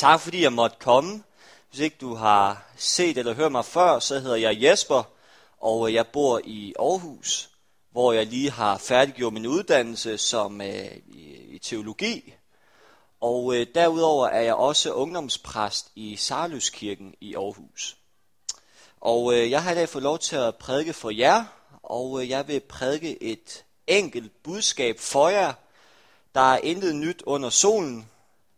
Tak fordi jeg måtte komme. Hvis ikke du har set eller hørt mig før, så hedder jeg Jesper, og jeg bor i Aarhus, hvor jeg lige har færdiggjort min uddannelse som øh, i, teologi. Og øh, derudover er jeg også ungdomspræst i Sarløskirken i Aarhus. Og øh, jeg har i dag fået lov til at prædike for jer, og øh, jeg vil prædike et enkelt budskab for jer. Der er intet nyt under solen,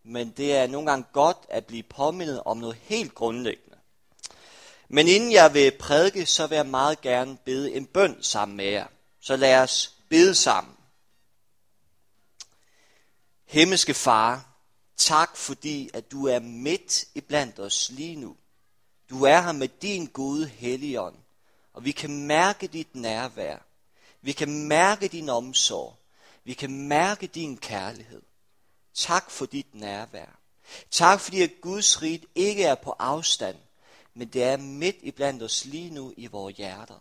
men det er nogle gange godt at blive påmindet om noget helt grundlæggende. Men inden jeg vil prædike, så vil jeg meget gerne bede en bøn sammen med jer. Så lad os bede sammen. Himmelske Far, tak fordi at du er midt i blandt os lige nu. Du er her med din gode helligånd, og vi kan mærke dit nærvær. Vi kan mærke din omsorg. Vi kan mærke din kærlighed. Tak for dit nærvær. Tak fordi at Guds rige ikke er på afstand, men det er midt i blandt os lige nu i vores hjerter.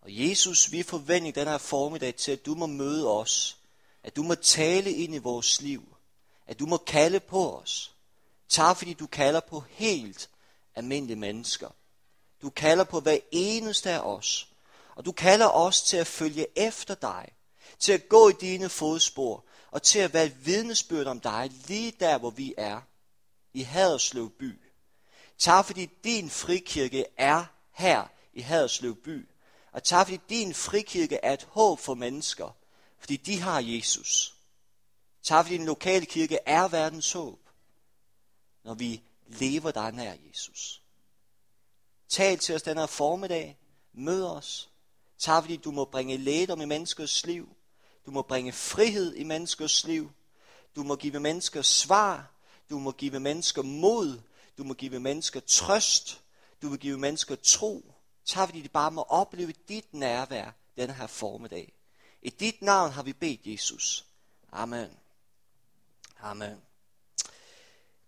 Og Jesus, vi forventer den her formiddag til, at du må møde os. At du må tale ind i vores liv. At du må kalde på os. Tak fordi du kalder på helt almindelige mennesker. Du kalder på hver eneste af os. Og du kalder os til at følge efter dig. Til at gå i dine fodspor og til at være et vidnesbyrd om dig lige der, hvor vi er, i Haderslev by. Tak fordi din frikirke er her i Haderslev by. Og tak fordi din frikirke er et håb for mennesker, fordi de har Jesus. Tak fordi din lokale kirke er verdens håb, når vi lever dig nær Jesus. Tal til os den her formiddag. Mød os. Tak fordi du må bringe lægedom i menneskers liv. Du må bringe frihed i menneskers liv. Du må give mennesker svar. Du må give mennesker mod. Du må give mennesker trøst. Du må give mennesker tro. Tak fordi de bare må opleve dit nærvær denne her formiddag. I dit navn har vi bedt Jesus. Amen. Amen.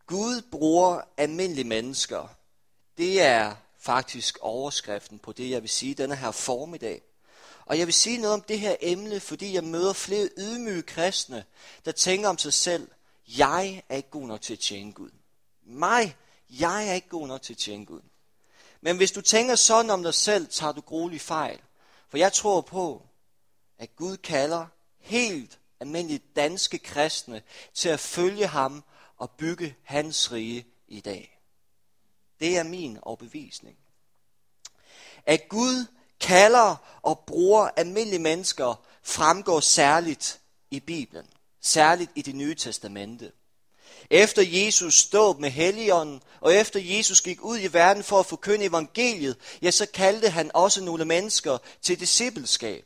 Gud bruger almindelige mennesker. Det er faktisk overskriften på det, jeg vil sige denne her formiddag. Og jeg vil sige noget om det her emne, fordi jeg møder flere ydmyge kristne, der tænker om sig selv, jeg er ikke god nok til at tjene Gud. Mig, jeg er ikke god nok til at tjene Gud. Men hvis du tænker sådan om dig selv, tager du grueligt fejl. For jeg tror på, at Gud kalder helt almindelige danske kristne til at følge ham og bygge hans rige i dag. Det er min overbevisning. At Gud kalder og bruger almindelige mennesker, fremgår særligt i Bibelen. Særligt i det nye testamente. Efter Jesus stod med Helligånden, og efter Jesus gik ud i verden for at forkynde evangeliet, ja, så kaldte han også nogle mennesker til discipleskab.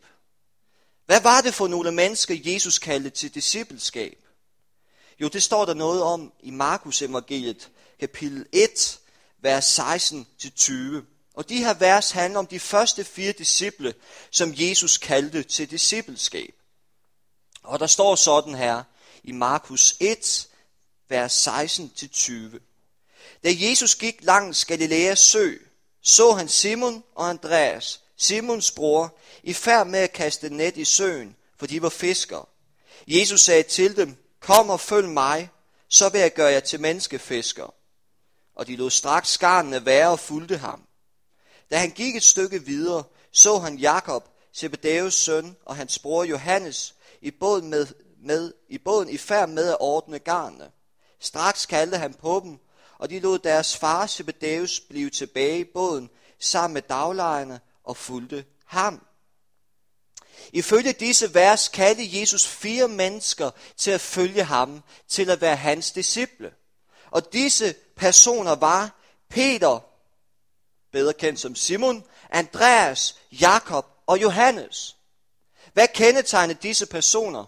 Hvad var det for nogle mennesker, Jesus kaldte til discipleskab? Jo, det står der noget om i Markus evangeliet, kapitel 1, vers 16-20. Og de her vers handler om de første fire disciple, som Jesus kaldte til discipleskab. Og der står sådan her i Markus 1, vers 16-20. Da Jesus gik langs Galileas sø, så han Simon og Andreas, Simons bror, i færd med at kaste net i søen, for de var fiskere. Jesus sagde til dem, kom og følg mig, så vil jeg gøre jer til menneskefiskere. Og de lod straks skarnene være og fulgte ham. Da han gik et stykke videre, så han Jakob, Zebedeus søn, og hans bror Johannes i båden, med, med, i båden i færd med at ordne garnene. Straks kaldte han på dem, og de lod deres far Zebedeus blive tilbage i båden sammen med daglejerne og fulgte ham. Ifølge disse vers kaldte Jesus fire mennesker til at følge ham, til at være hans disciple. Og disse personer var Peter, bedre kendt som Simon, Andreas, Jakob og Johannes. Hvad kendetegnede disse personer?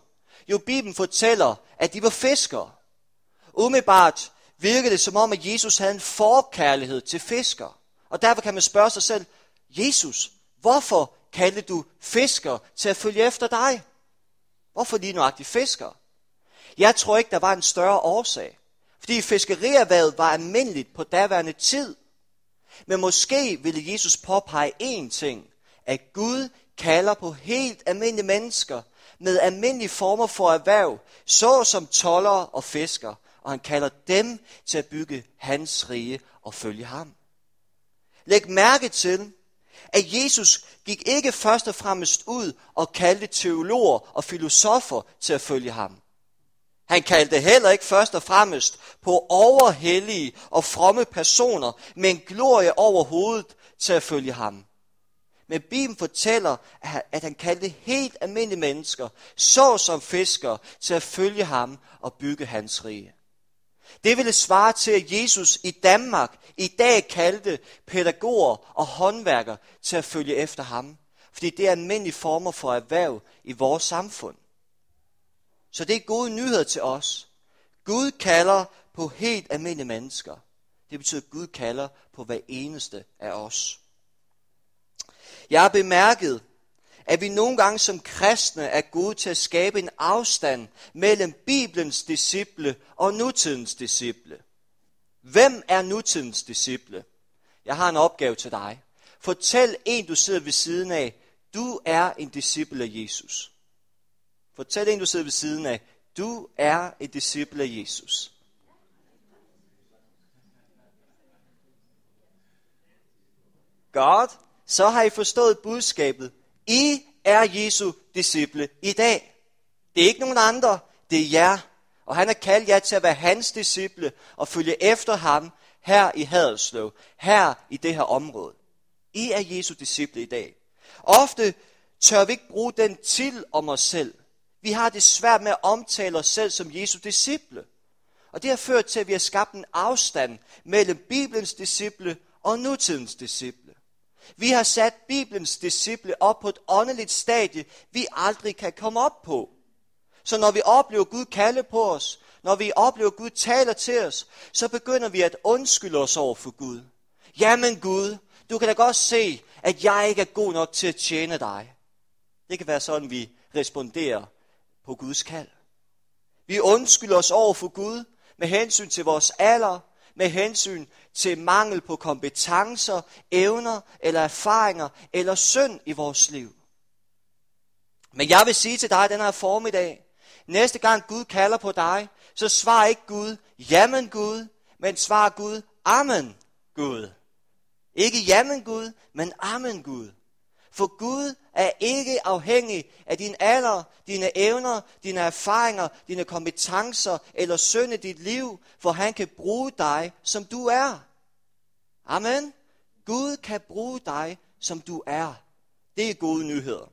Jo, Bibelen fortæller, at de var fiskere. Umiddelbart virkede det som om, at Jesus havde en forkærlighed til fisker. Og derfor kan man spørge sig selv, Jesus, hvorfor kaldte du fisker til at følge efter dig? Hvorfor lige nøjagtigt fisker? Jeg tror ikke, der var en større årsag. Fordi fiskerierhvervet var almindeligt på daværende tid. Men måske ville Jesus påpege én ting, at Gud kalder på helt almindelige mennesker med almindelige former for erhverv, såsom toller og fisker. og han kalder dem til at bygge hans rige og følge ham. Læg mærke til, at Jesus gik ikke først og fremmest ud og kaldte teologer og filosofer til at følge ham. Han kaldte heller ikke først og fremmest på overhellige og fromme personer men glorie over hovedet til at følge ham. Men Bibelen fortæller, at han kaldte helt almindelige mennesker, så som fiskere, til at følge ham og bygge hans rige. Det ville svare til, at Jesus i Danmark i dag kaldte pædagoger og håndværkere til at følge efter ham. Fordi det er almindelige former for erhverv i vores samfund. Så det er gode nyheder til os. Gud kalder på helt almindelige mennesker. Det betyder, at Gud kalder på hver eneste af os. Jeg har bemærket, at vi nogle gange som kristne er gode til at skabe en afstand mellem Bibelens disciple og nutidens disciple. Hvem er nutidens disciple? Jeg har en opgave til dig. Fortæl en, du sidder ved siden af, du er en disciple af Jesus. Fortæl en, du sidder ved siden af, du er en disciple af Jesus. Godt så har I forstået budskabet. I er Jesu disciple i dag. Det er ikke nogen andre, det er jer. Og han har kaldt jer til at være hans disciple og følge efter ham her i Haderslev, her i det her område. I er Jesu disciple i dag. Ofte tør vi ikke bruge den til om os selv. Vi har det svært med at omtale os selv som Jesu disciple. Og det har ført til, at vi har skabt en afstand mellem Bibelens disciple og nutidens disciple. Vi har sat Bibelens disciple op på et åndeligt stadie, vi aldrig kan komme op på. Så når vi oplever Gud kalde på os, når vi oplever Gud taler til os, så begynder vi at undskylde os over for Gud. Jamen Gud, du kan da godt se, at jeg ikke er god nok til at tjene dig. Det kan være sådan, vi responderer på Guds kald. Vi undskylder os over for Gud med hensyn til vores alder, med hensyn til mangel på kompetencer, evner eller erfaringer eller synd i vores liv. Men jeg vil sige til dig den her formiddag, næste gang Gud kalder på dig, så svar ikke Gud, jamen Gud, men svar Gud, amen Gud. Ikke jamen Gud, men amen Gud. For Gud er ikke afhængig af din alder, dine evner, dine erfaringer, dine kompetencer eller synd dit liv, for han kan bruge dig, som du er. Amen. Gud kan bruge dig, som du er. Det er gode nyheder.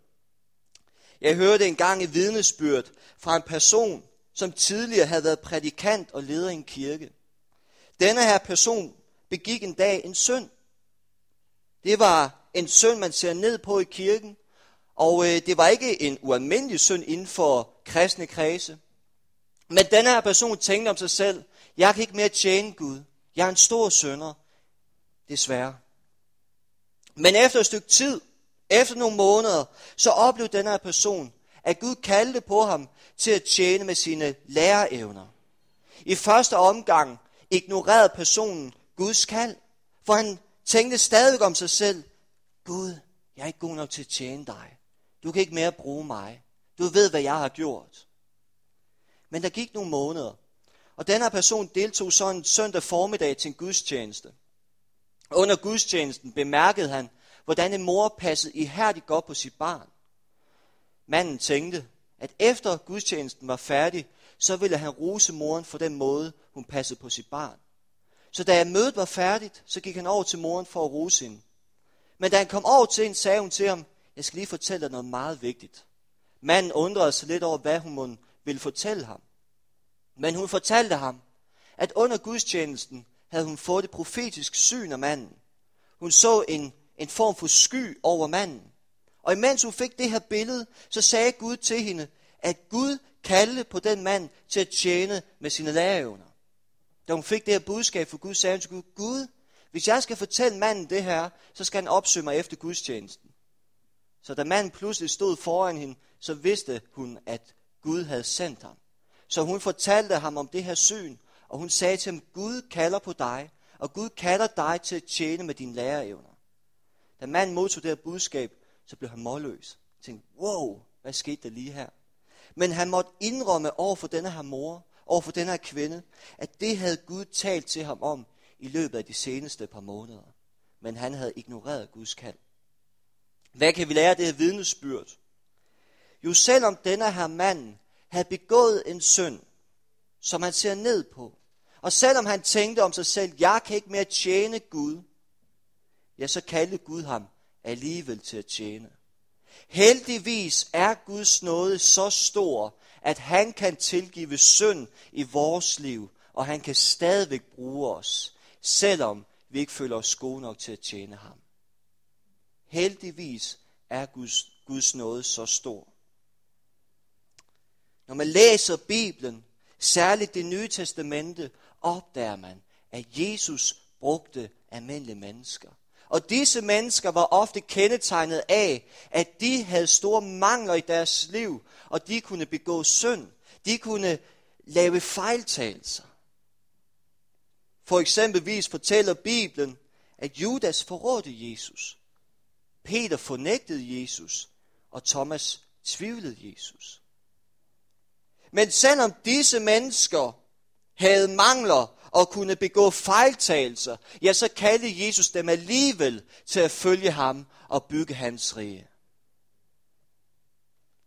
Jeg hørte engang et vidnesbyrd fra en person, som tidligere havde været prædikant og leder i en kirke. Denne her person begik en dag en synd. Det var en synd, man ser ned på i kirken, og øh, det var ikke en ualmindelig synd inden for kristne kredse. Men denne her person tænkte om sig selv, jeg kan ikke mere tjene Gud. Jeg er en stor sønder. Desværre. Men efter et stykke tid, efter nogle måneder, så oplevede denne her person, at Gud kaldte på ham til at tjene med sine læreevner. I første omgang ignorerede personen Guds kald, for han tænkte stadig om sig selv, Gud, jeg er ikke god nok til at tjene dig. Du kan ikke mere bruge mig. Du ved, hvad jeg har gjort. Men der gik nogle måneder, og den her person deltog så en søndag formiddag til en gudstjeneste. Under gudstjenesten bemærkede han, hvordan en mor passede ihærdigt godt på sit barn. Manden tænkte, at efter gudstjenesten var færdig, så ville han rose moren for den måde, hun passede på sit barn. Så da mødet var færdigt, så gik han over til moren for at rose hende. Men da han kom over til hende, sagde hun til ham, jeg skal lige fortælle dig noget meget vigtigt. Manden undrede sig lidt over, hvad hun ville fortælle ham. Men hun fortalte ham, at under gudstjenesten havde hun fået et profetisk syn af manden. Hun så en, en form for sky over manden. Og imens hun fik det her billede, så sagde Gud til hende, at Gud kaldte på den mand til at tjene med sine læreevner. Da hun fik det her budskab fra Gud, sagde hun til Gud, Gud, hvis jeg skal fortælle manden det her, så skal han opsøge mig efter gudstjenesten. Så da manden pludselig stod foran hende, så vidste hun, at Gud havde sendt ham. Så hun fortalte ham om det her syn, og hun sagde til ham, Gud kalder på dig, og Gud kalder dig til at tjene med dine lærerevner. Da manden modtog det her budskab, så blev han målløs. Jeg tænkte, wow, hvad skete der lige her? Men han måtte indrømme over for denne her mor, over for den her kvinde, at det havde Gud talt til ham om i løbet af de seneste par måneder. Men han havde ignoreret Guds kald. Hvad kan vi lære af det her vidnesbyrd? Jo, selvom denne her mand havde begået en synd, som han ser ned på, og selvom han tænkte om sig selv, jeg kan ikke mere tjene Gud, ja, så kaldte Gud ham alligevel til at tjene. Heldigvis er Guds nåde så stor, at han kan tilgive synd i vores liv, og han kan stadigvæk bruge os, selvom vi ikke føler os gode nok til at tjene ham. Heldigvis er Guds, Guds nåde så stor. Når man læser Bibelen, særligt det nye testamente, opdager man, at Jesus brugte almindelige mennesker. Og disse mennesker var ofte kendetegnet af, at de havde store mangler i deres liv, og de kunne begå synd. De kunne lave fejltagelser. For eksempelvis fortæller Bibelen, at Judas forrådte Jesus. Peter fornægtede Jesus, og Thomas tvivlede Jesus. Men selvom disse mennesker havde mangler og kunne begå fejltagelser, ja, så kaldte Jesus dem alligevel til at følge ham og bygge hans rige.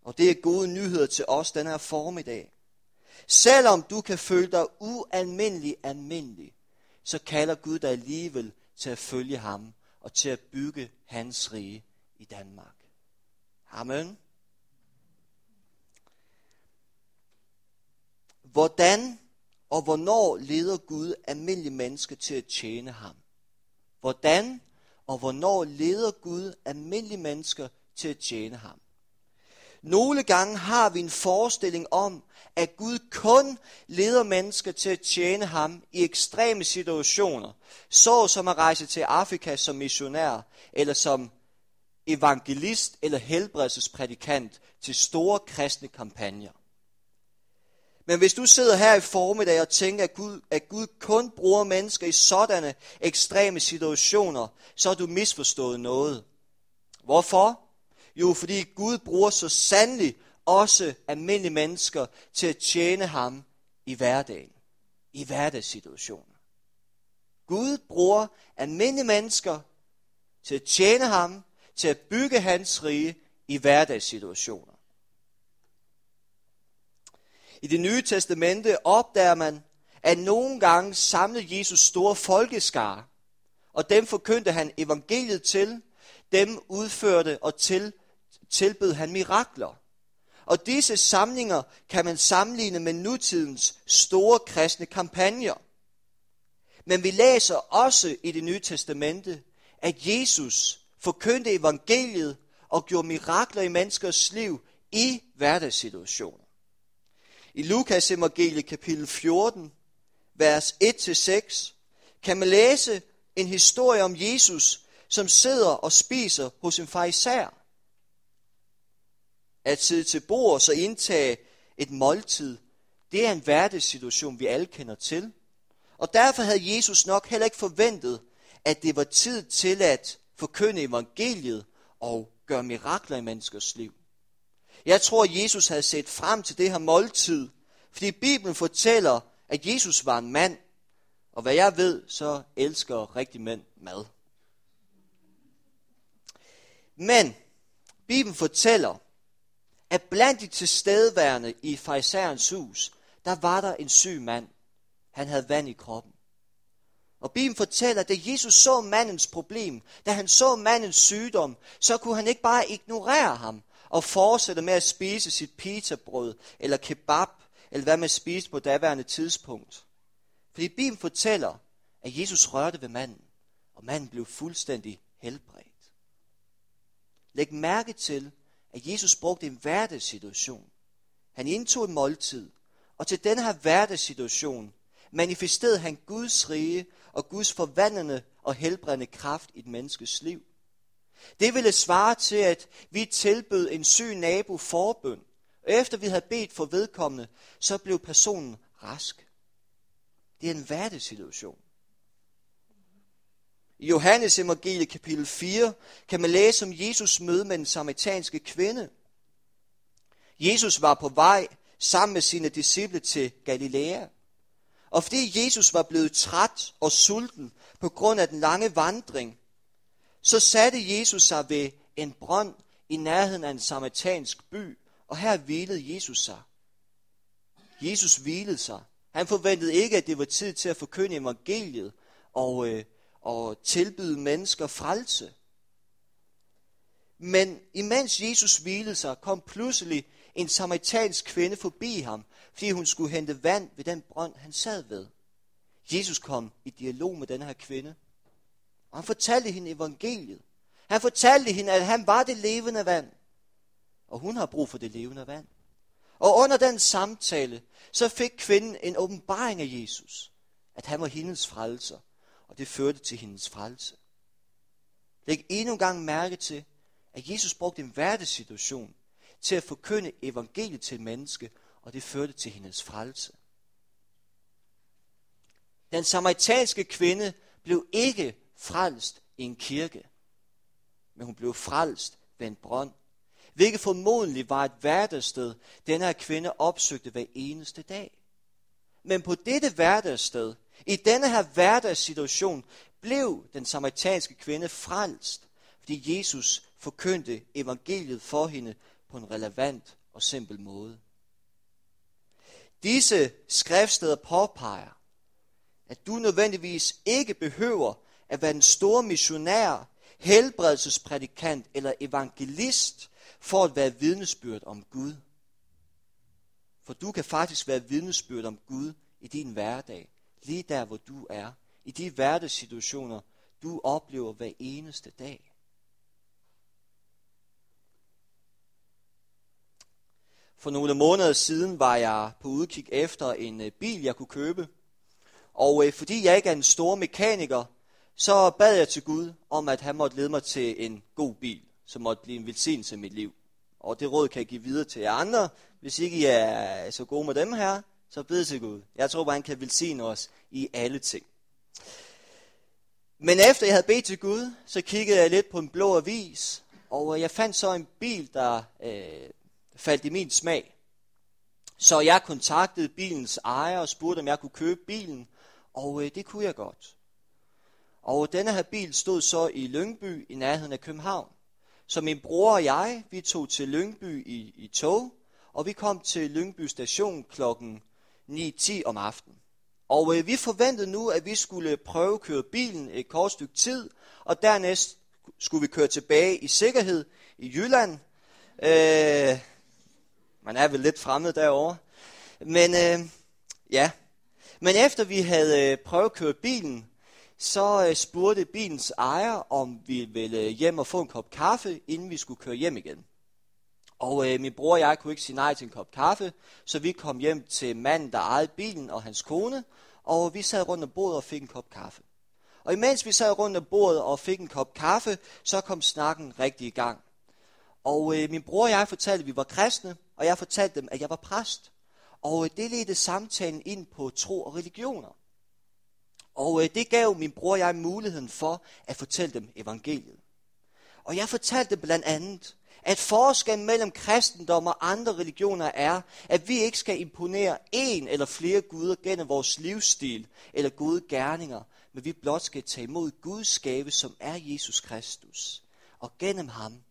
Og det er gode nyheder til os den her formiddag. Selvom du kan føle dig ualmindelig almindelig, så kalder Gud dig alligevel til at følge ham og til at bygge hans rige i Danmark. Amen. Hvordan og hvornår leder Gud almindelige mennesker til at tjene ham? Hvordan og hvornår leder Gud almindelige mennesker til at tjene ham? Nogle gange har vi en forestilling om, at Gud kun leder mennesker til at tjene ham i ekstreme situationer, så som at rejse til Afrika som missionær, eller som evangelist eller helbredelsesprædikant til store kristne kampagner. Men hvis du sidder her i formiddag og tænker, at Gud, at Gud kun bruger mennesker i sådanne ekstreme situationer, så har du misforstået noget. Hvorfor? Jo, fordi Gud bruger så sandelig også almindelige mennesker til at tjene ham i hverdagen. I hverdagssituationer. Gud bruger almindelige mennesker til at tjene ham, til at bygge hans rige i hverdagssituationer. I det nye testamente opdager man, at nogle gange samlede Jesus store folkeskare, og dem forkyndte han evangeliet til, dem udførte og til, tilbød han mirakler. Og disse samlinger kan man sammenligne med nutidens store kristne kampagner. Men vi læser også i det nye testamente, at Jesus forkyndte evangeliet og gjorde mirakler i menneskers liv i hverdagssituationer. I Lukas evangeliet kapitel 14, vers 1-6, kan man læse en historie om Jesus, som sidder og spiser hos en farisæer. At sidde til bord og så indtage et måltid, det er en hverdagssituation, vi alle kender til. Og derfor havde Jesus nok heller ikke forventet, at det var tid til at forkynde evangeliet og gøre mirakler i menneskers liv. Jeg tror, Jesus havde set frem til det her måltid, fordi Bibelen fortæller, at Jesus var en mand, og hvad jeg ved, så elsker rigtig mænd mad. Men Bibelen fortæller, at blandt de tilstedeværende i fejserens hus, der var der en syg mand. Han havde vand i kroppen. Og Bibelen fortæller, at da Jesus så mandens problem, da han så mandens sygdom, så kunne han ikke bare ignorere ham og fortsætte med at spise sit pizzabrød eller kebab, eller hvad man spiste på daværende tidspunkt. Fordi Bibelen fortæller, at Jesus rørte ved manden, og manden blev fuldstændig helbredt. Læg mærke til, at Jesus brugte en hverdagssituation. Han indtog en måltid, og til den her hverdagssituation manifesterede han Guds rige og Guds forvandlende og helbredende kraft i et menneskes liv. Det ville svare til, at vi tilbød en syg nabo forbøn, og efter vi havde bedt for vedkommende, så blev personen rask. Det er en hverdagssituation. I Johannes evangelie kapitel 4 kan man læse om Jesus møde med den samaritanske kvinde. Jesus var på vej sammen med sine disciple til Galilea. Og fordi Jesus var blevet træt og sulten på grund af den lange vandring, så satte Jesus sig ved en brønd i nærheden af en samaritansk by, og her hvilede Jesus sig. Jesus hvilede sig. Han forventede ikke, at det var tid til at forkynde evangeliet og, øh, og tilbyde mennesker frelse. Men imens Jesus hvilede sig, kom pludselig en samaritansk kvinde forbi ham, fordi hun skulle hente vand ved den brønd, han sad ved. Jesus kom i dialog med denne her kvinde, og han fortalte hende evangeliet. Han fortalte hende, at han var det levende vand, og hun har brug for det levende vand. Og under den samtale, så fik kvinden en åbenbaring af Jesus, at han var hendes frelser, og det førte til hendes frelse. Læg endnu en gang mærke til, at Jesus brugte en hverdagssituation til at forkynde evangeliet til menneske, og det førte til hendes frelse. Den samaritanske kvinde blev ikke frelst i en kirke, men hun blev frelst ved en brønd, hvilket formodentlig var et hverdagssted, den her kvinde opsøgte hver eneste dag. Men på dette hverdagssted, i denne her hverdagssituation, blev den samaritanske kvinde frelst, fordi Jesus forkyndte evangeliet for hende på en relevant og simpel måde. Disse skriftsteder påpeger, at du nødvendigvis ikke behøver at være den store missionær, helbredelsesprædikant eller evangelist for at være vidnesbyrd om Gud. For du kan faktisk være vidnesbyrd om Gud i din hverdag, lige der hvor du er, i de hverdagssituationer, du oplever hver eneste dag. For nogle måneder siden var jeg på udkig efter en øh, bil, jeg kunne købe. Og øh, fordi jeg ikke er en stor mekaniker, så bad jeg til Gud om, at han måtte lede mig til en god bil, som måtte blive en velsignelse i mit liv. Og det råd kan jeg give videre til jer andre. Hvis ikke I er så gode med dem her, så bed til Gud. Jeg tror bare, han kan velsigne os i alle ting. Men efter jeg havde bedt til Gud, så kiggede jeg lidt på en blå avis, og jeg fandt så en bil, der øh, faldt i min smag. Så jeg kontaktede bilens ejer og spurgte, om jeg kunne købe bilen, og øh, det kunne jeg godt. Og denne her bil stod så i Lyngby i nærheden af København. Så min bror og jeg, vi tog til Lyngby i, i tog, og vi kom til Lyngby station klokken 9-10 om aftenen. Og øh, vi forventede nu, at vi skulle prøve at køre bilen et kort stykke tid, og dernæst skulle vi køre tilbage i sikkerhed i Jylland. Øh, man er vel lidt fremmed derovre. Men øh, ja, men efter vi havde øh, prøvet at køre bilen, så øh, spurgte bilens ejer, om vi ville øh, hjem og få en kop kaffe, inden vi skulle køre hjem igen. Og øh, min bror og jeg kunne ikke sige nej til en kop kaffe, så vi kom hjem til manden, der ejede bilen og hans kone, og vi sad rundt om bordet og fik en kop kaffe. Og imens vi sad rundt om bordet og fik en kop kaffe, så kom snakken rigtig i gang. Og øh, min bror og jeg fortalte, at vi var kristne, og jeg fortalte dem, at jeg var præst. Og øh, det ledte samtalen ind på tro og religioner. Og øh, det gav min bror og jeg muligheden for at fortælle dem evangeliet. Og jeg fortalte dem blandt andet, at forskellen mellem kristendom og andre religioner er, at vi ikke skal imponere en eller flere guder gennem vores livsstil eller gode gerninger, men vi blot skal tage imod Guds gave, som er Jesus Kristus. Og gennem ham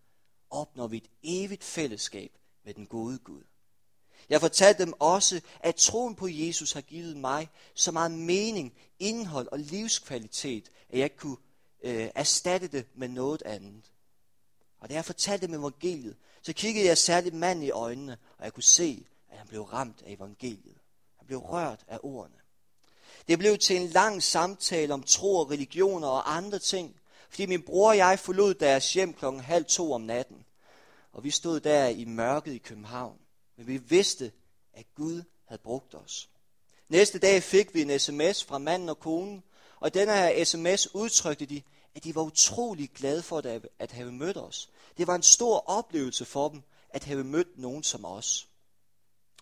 opnår vi et evigt fællesskab med den gode Gud. Jeg fortalte dem også, at troen på Jesus har givet mig så meget mening, indhold og livskvalitet, at jeg kunne øh, erstatte det med noget andet. Og da jeg fortalte dem evangeliet, så kiggede jeg særligt manden i øjnene, og jeg kunne se, at han blev ramt af evangeliet. Han blev rørt af ordene. Det blev til en lang samtale om tro og religioner og andre ting, fordi min bror og jeg forlod deres hjem klokken halv to om natten. Og vi stod der i mørket i København. Men vi vidste, at Gud havde brugt os. Næste dag fik vi en sms fra manden og konen, og denne her sms udtrykte de, at de var utrolig glade for at have mødt os. Det var en stor oplevelse for dem, at have mødt nogen som os.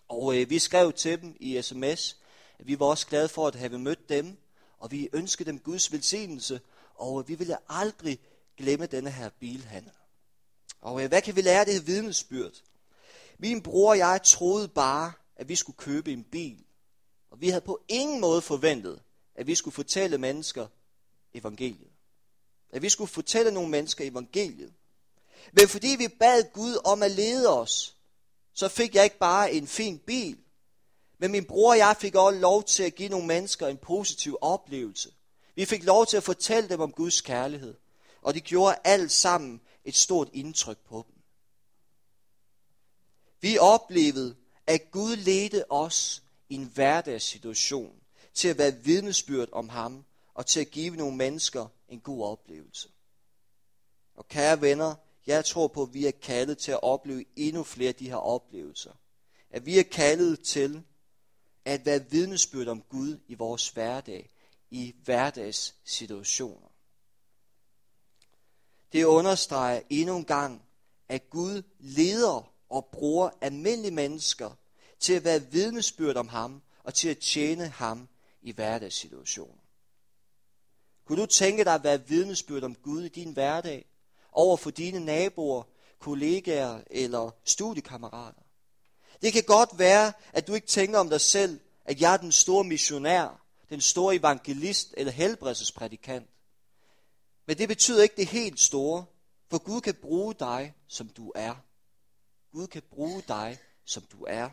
Og øh, vi skrev til dem i sms, at vi var også glade for at have mødt dem, og vi ønskede dem Guds velsignelse, og øh, vi ville aldrig glemme denne her bilhandel. Og øh, hvad kan vi lære af det her vidnesbyrd? Min bror og jeg troede bare, at vi skulle købe en bil. Og vi havde på ingen måde forventet, at vi skulle fortælle mennesker evangeliet. At vi skulle fortælle nogle mennesker evangeliet. Men fordi vi bad Gud om at lede os, så fik jeg ikke bare en fin bil, men min bror og jeg fik også lov til at give nogle mennesker en positiv oplevelse. Vi fik lov til at fortælle dem om Guds kærlighed, og det gjorde alt sammen et stort indtryk på dem. Vi oplevede, at Gud ledte os i en hverdagssituation til at være vidnesbyrd om ham og til at give nogle mennesker en god oplevelse. Og kære venner, jeg tror på, at vi er kaldet til at opleve endnu flere af de her oplevelser. At vi er kaldet til at være vidnesbyrd om Gud i vores hverdag, i hverdagssituationer. Det understreger endnu en gang, at Gud leder og bruger almindelige mennesker til at være vidnesbyrd om ham og til at tjene ham i hverdagssituationer. Kunne du tænke dig at være vidnesbyrd om Gud i din hverdag, over for dine naboer, kollegaer eller studiekammerater? Det kan godt være, at du ikke tænker om dig selv, at jeg er den store missionær, den store evangelist eller helbredelsesprædikant. Men det betyder ikke det helt store, for Gud kan bruge dig, som du er. Gud kan bruge dig, som du er.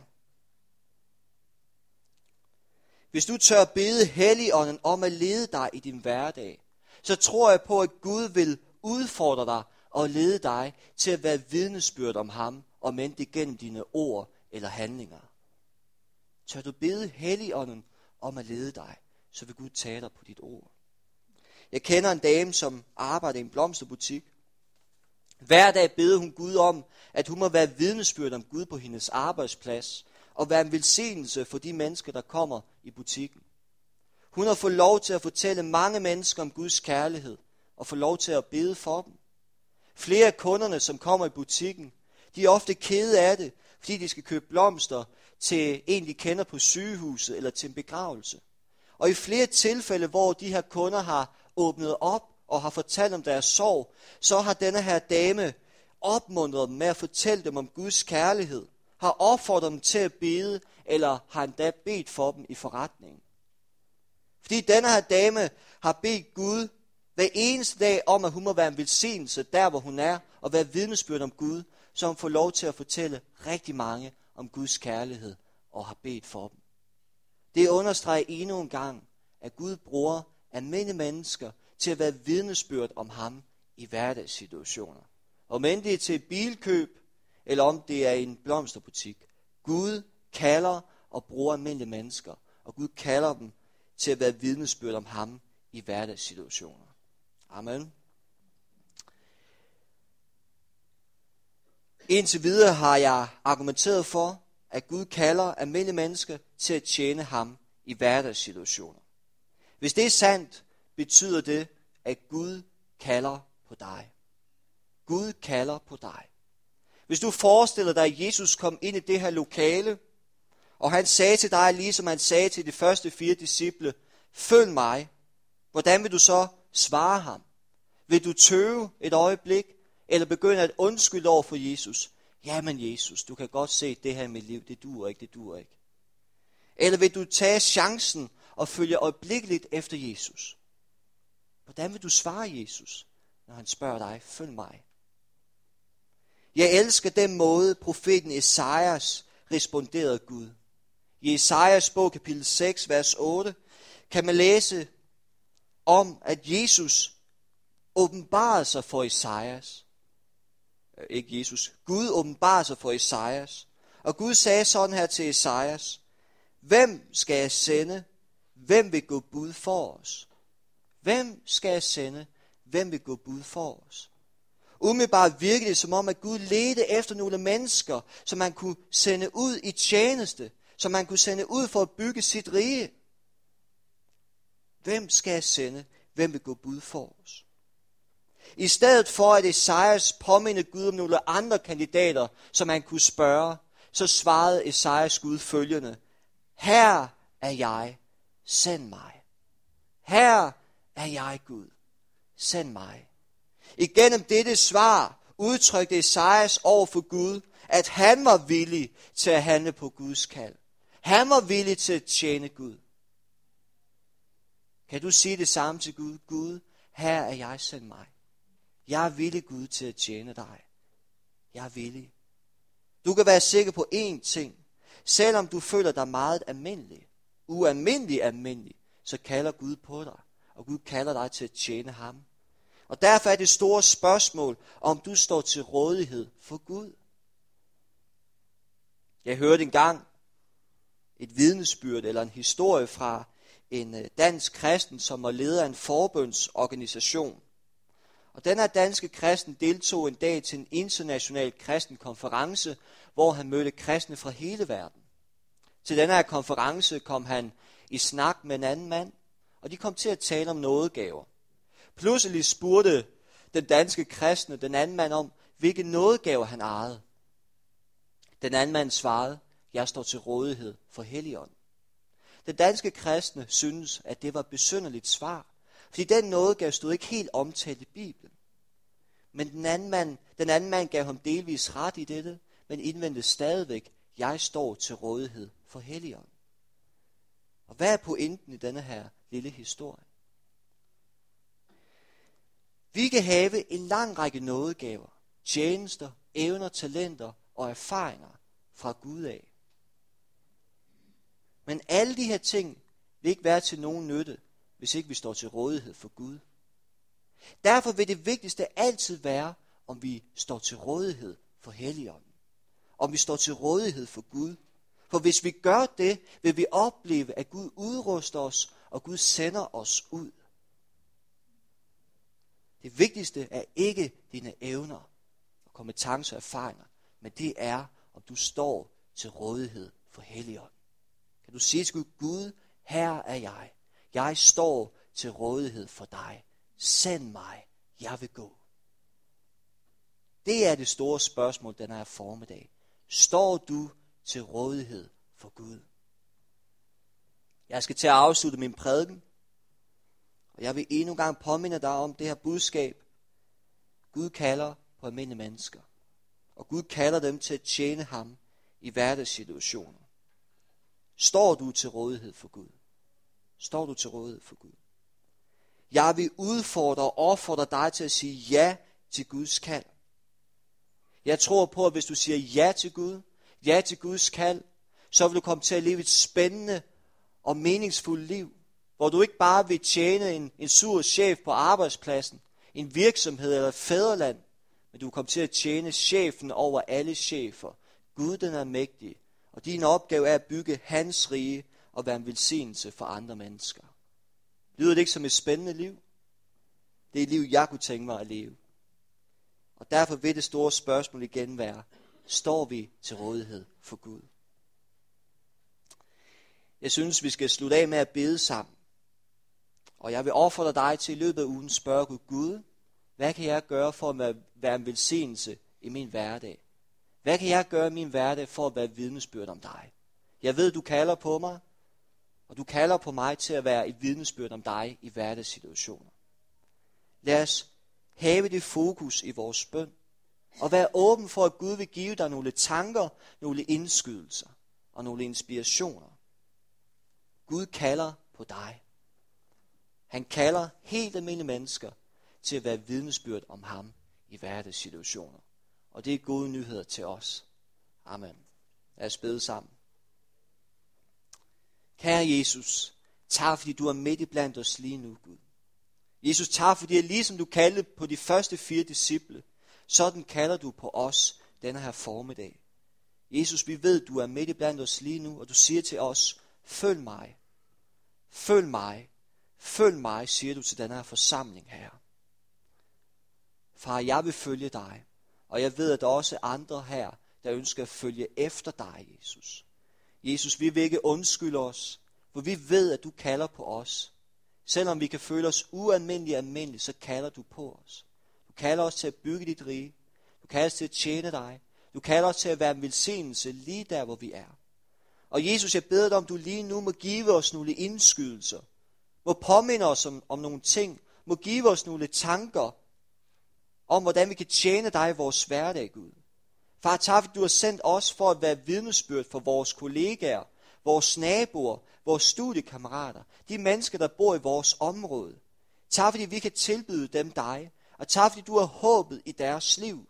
Hvis du tør bede Helligånden om at lede dig i din hverdag, så tror jeg på, at Gud vil udfordre dig og lede dig til at være vidnesbyrd om ham, og end det gennem dine ord eller handlinger. Tør du bede Helligånden om at lede dig, så vil Gud tage dig på dit ord. Jeg kender en dame, som arbejder i en blomsterbutik. Hver dag beder hun Gud om, at hun må være vidnesbyrd om Gud på hendes arbejdsplads, og være en velsignelse for de mennesker, der kommer i butikken. Hun har fået lov til at fortælle mange mennesker om Guds kærlighed, og få lov til at bede for dem. Flere af kunderne, som kommer i butikken, de er ofte kede af det, fordi de skal købe blomster til en, de kender på sygehuset eller til en begravelse. Og i flere tilfælde, hvor de her kunder har åbnet op og har fortalt om deres sorg, så har denne her dame opmuntret dem med at fortælle dem om Guds kærlighed, har opfordret dem til at bede, eller har endda bedt for dem i forretningen. Fordi denne her dame har bedt Gud hver eneste dag om, at hun må være en velsignelse der, hvor hun er, og være vidnesbyrd om Gud, så hun får lov til at fortælle rigtig mange om Guds kærlighed og har bedt for dem. Det understreger endnu en gang, at Gud bruger almindelige mennesker til at være vidnesbyrd om ham i hverdagssituationer. Om end det er til bilkøb, eller om det er en blomsterbutik. Gud kalder og bruger almindelige mennesker, og Gud kalder dem til at være vidnesbyrd om ham i hverdagssituationer. Amen. Indtil videre har jeg argumenteret for, at Gud kalder almindelige mennesker til at tjene ham i hverdagssituationer. Hvis det er sandt, betyder det, at Gud kalder på dig. Gud kalder på dig. Hvis du forestiller dig, at Jesus kom ind i det her lokale, og han sagde til dig, ligesom han sagde til de første fire disciple, følg mig, hvordan vil du så svare ham? Vil du tøve et øjeblik, eller begynde at undskylde over for Jesus? Jamen Jesus, du kan godt se det her i mit liv, det duer ikke, det duer ikke. Eller vil du tage chancen og følge øjeblikkeligt efter Jesus? Hvordan vil du svare Jesus, når han spørger dig, følg mig? Jeg elsker den måde, profeten Esajas responderede Gud. I Esajas bog kapitel 6, vers 8, kan man læse om, at Jesus åbenbarede sig for Esajas. Øh, ikke Jesus. Gud åbenbarede sig for Esajas. Og Gud sagde sådan her til Esajas. Hvem skal jeg sende? Hvem vil gå bud for os? Hvem skal jeg sende? Hvem vil gå bud for os? Umiddelbart virkede det som om, at Gud ledte efter nogle mennesker, som man kunne sende ud i tjeneste, som man kunne sende ud for at bygge sit rige. Hvem skal jeg sende? Hvem vil gå bud for os? I stedet for at Esajas påminde Gud om nogle andre kandidater, som han kunne spørge, så svarede Esajas Gud følgende. Her er jeg, send mig. Her er jeg Gud, send mig. Igennem dette svar udtrykte Esajas over for Gud, at han var villig til at handle på Guds kald. Han var villig til at tjene Gud. Kan du sige det samme til Gud? Gud, her er jeg, send mig. Jeg er villig, Gud, til at tjene dig. Jeg er villig. Du kan være sikker på én ting. Selvom du føler dig meget almindelig, ualmindelig almindelig, så kalder Gud på dig. Og Gud kalder dig til at tjene ham. Og derfor er det store spørgsmål, om du står til rådighed for Gud. Jeg hørte engang et vidnesbyrd eller en historie fra en øh, dansk kristen, som var leder af en forbundsorganisation. Og den her danske kristen deltog en dag til en international kristen konference, hvor han mødte kristne fra hele verden. Til denne her konference kom han i snak med en anden mand, og de kom til at tale om nådegaver. Pludselig spurgte den danske kristne den anden mand om, hvilke nådegaver han ejede. Den anden mand svarede, jeg står til rådighed for Helligånden. Den danske kristne synes, at det var besynderligt svar, fordi den nådegave stod ikke helt omtalt i Bibelen. Men den anden, mand, den anden mand gav ham delvis ret i dette, men indvendte stadigvæk, jeg står til rådighed for Helligånden. Og hvad er pointen i denne her lille historie? Vi kan have en lang række nådegaver, tjenester, evner, talenter og erfaringer fra Gud af. Men alle de her ting vil ikke være til nogen nytte, hvis ikke vi står til rådighed for Gud. Derfor vil det vigtigste altid være, om vi står til rådighed for Helligånden. Om vi står til rådighed for Gud. For hvis vi gør det, vil vi opleve, at Gud udruster os, og Gud sender os ud. Det vigtigste er ikke dine evner og kompetencer og erfaringer, men det er, om du står til rådighed for Helligånden. Kan du sige til Gud, Gud, her er jeg. Jeg står til rådighed for dig. Send mig. Jeg vil gå. Det er det store spørgsmål den her formiddag. Står du til rådighed for Gud? Jeg skal til at afslutte min prædiken. Og jeg vil endnu en gang påminde dig om det her budskab. Gud kalder på almindelige mennesker. Og Gud kalder dem til at tjene ham i hverdagssituationer. Står du til rådighed for Gud? Står du til rådighed for Gud? Jeg vil udfordre og opfordre dig til at sige ja til Guds kald. Jeg tror på, at hvis du siger ja til Gud, ja til Guds kald, så vil du komme til at leve et spændende og meningsfuldt liv, hvor du ikke bare vil tjene en, en sur chef på arbejdspladsen, en virksomhed eller et fædreland, men du kommer til at tjene chefen over alle chefer. Gud den er mægtig, og din opgave er at bygge hans rige og være en velsignelse for andre mennesker. Lyder det ikke som et spændende liv? Det er et liv, jeg kunne tænke mig at leve. Og derfor vil det store spørgsmål igen være, står vi til rådighed for Gud? Jeg synes, vi skal slutte af med at bede sammen. Og jeg vil opfordre dig til i løbet af ugen spørge Gud, Gud, hvad kan jeg gøre for at være en velsignelse i min hverdag? Hvad kan jeg gøre i min hverdag for at være vidnesbyrd om dig? Jeg ved, du kalder på mig, og du kalder på mig til at være et vidnesbyrd om dig i hverdagssituationer. Lad os have det fokus i vores bøn, og være åben for, at Gud vil give dig nogle tanker, nogle indskydelser og nogle inspirationer. Gud kalder på dig. Han kalder helt almindelige mennesker til at være vidnesbyrd om ham i hverdagssituationer. Og det er gode nyheder til os. Amen. Lad os bede sammen. Kære Jesus, tak fordi du er midt i blandt os lige nu, Gud. Jesus, tak fordi at ligesom du kaldte på de første fire disciple, sådan kalder du på os denne her formiddag. Jesus, vi ved, du er midt i blandt os lige nu, og du siger til os, følg mig. Følg mig. Følg mig, siger du til denne her forsamling her. Far, jeg vil følge dig. Og jeg ved, at der er også andre her, der ønsker at følge efter dig, Jesus. Jesus, vi vil ikke undskylde os, for vi ved, at du kalder på os. Selvom vi kan føle os ualmindelige almindelige, så kalder du på os. Du kalder os til at bygge dit rige. Du kalder os til at tjene dig. Du kalder os til at være en velsignelse lige der, hvor vi er. Og Jesus, jeg beder dig om, du lige nu må give os nogle indskydelser. Må påminde os om, om nogle ting. Må give os nogle tanker om, hvordan vi kan tjene dig i vores hverdag, Gud. Far, tak, du har sendt os for at være vidnesbyrd for vores kollegaer, vores naboer, vores studiekammerater, de mennesker, der bor i vores område. Tak fordi vi kan tilbyde dem dig, og tak fordi du er håbet i deres liv.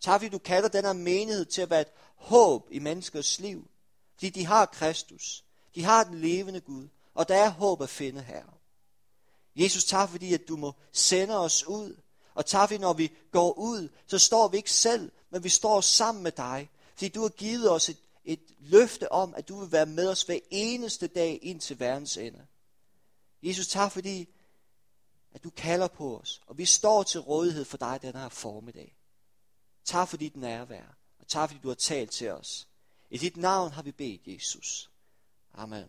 Tak fordi du kalder den her menighed til at være et håb i menneskers liv. Fordi de har Kristus. De har den levende Gud. Og der er håb at finde her. Jesus, tak fordi, at du må sende os ud. Og tak fordi, når vi går ud, så står vi ikke selv, men vi står sammen med dig. Fordi du har givet os et, et løfte om, at du vil være med os hver eneste dag ind til verdens ende. Jesus, tak fordi, at du kalder på os, og vi står til rådighed for dig den her formiddag. Tak for dit nærvær, og tak fordi du har talt til os. I dit navn har vi bedt, Jesus. Amen.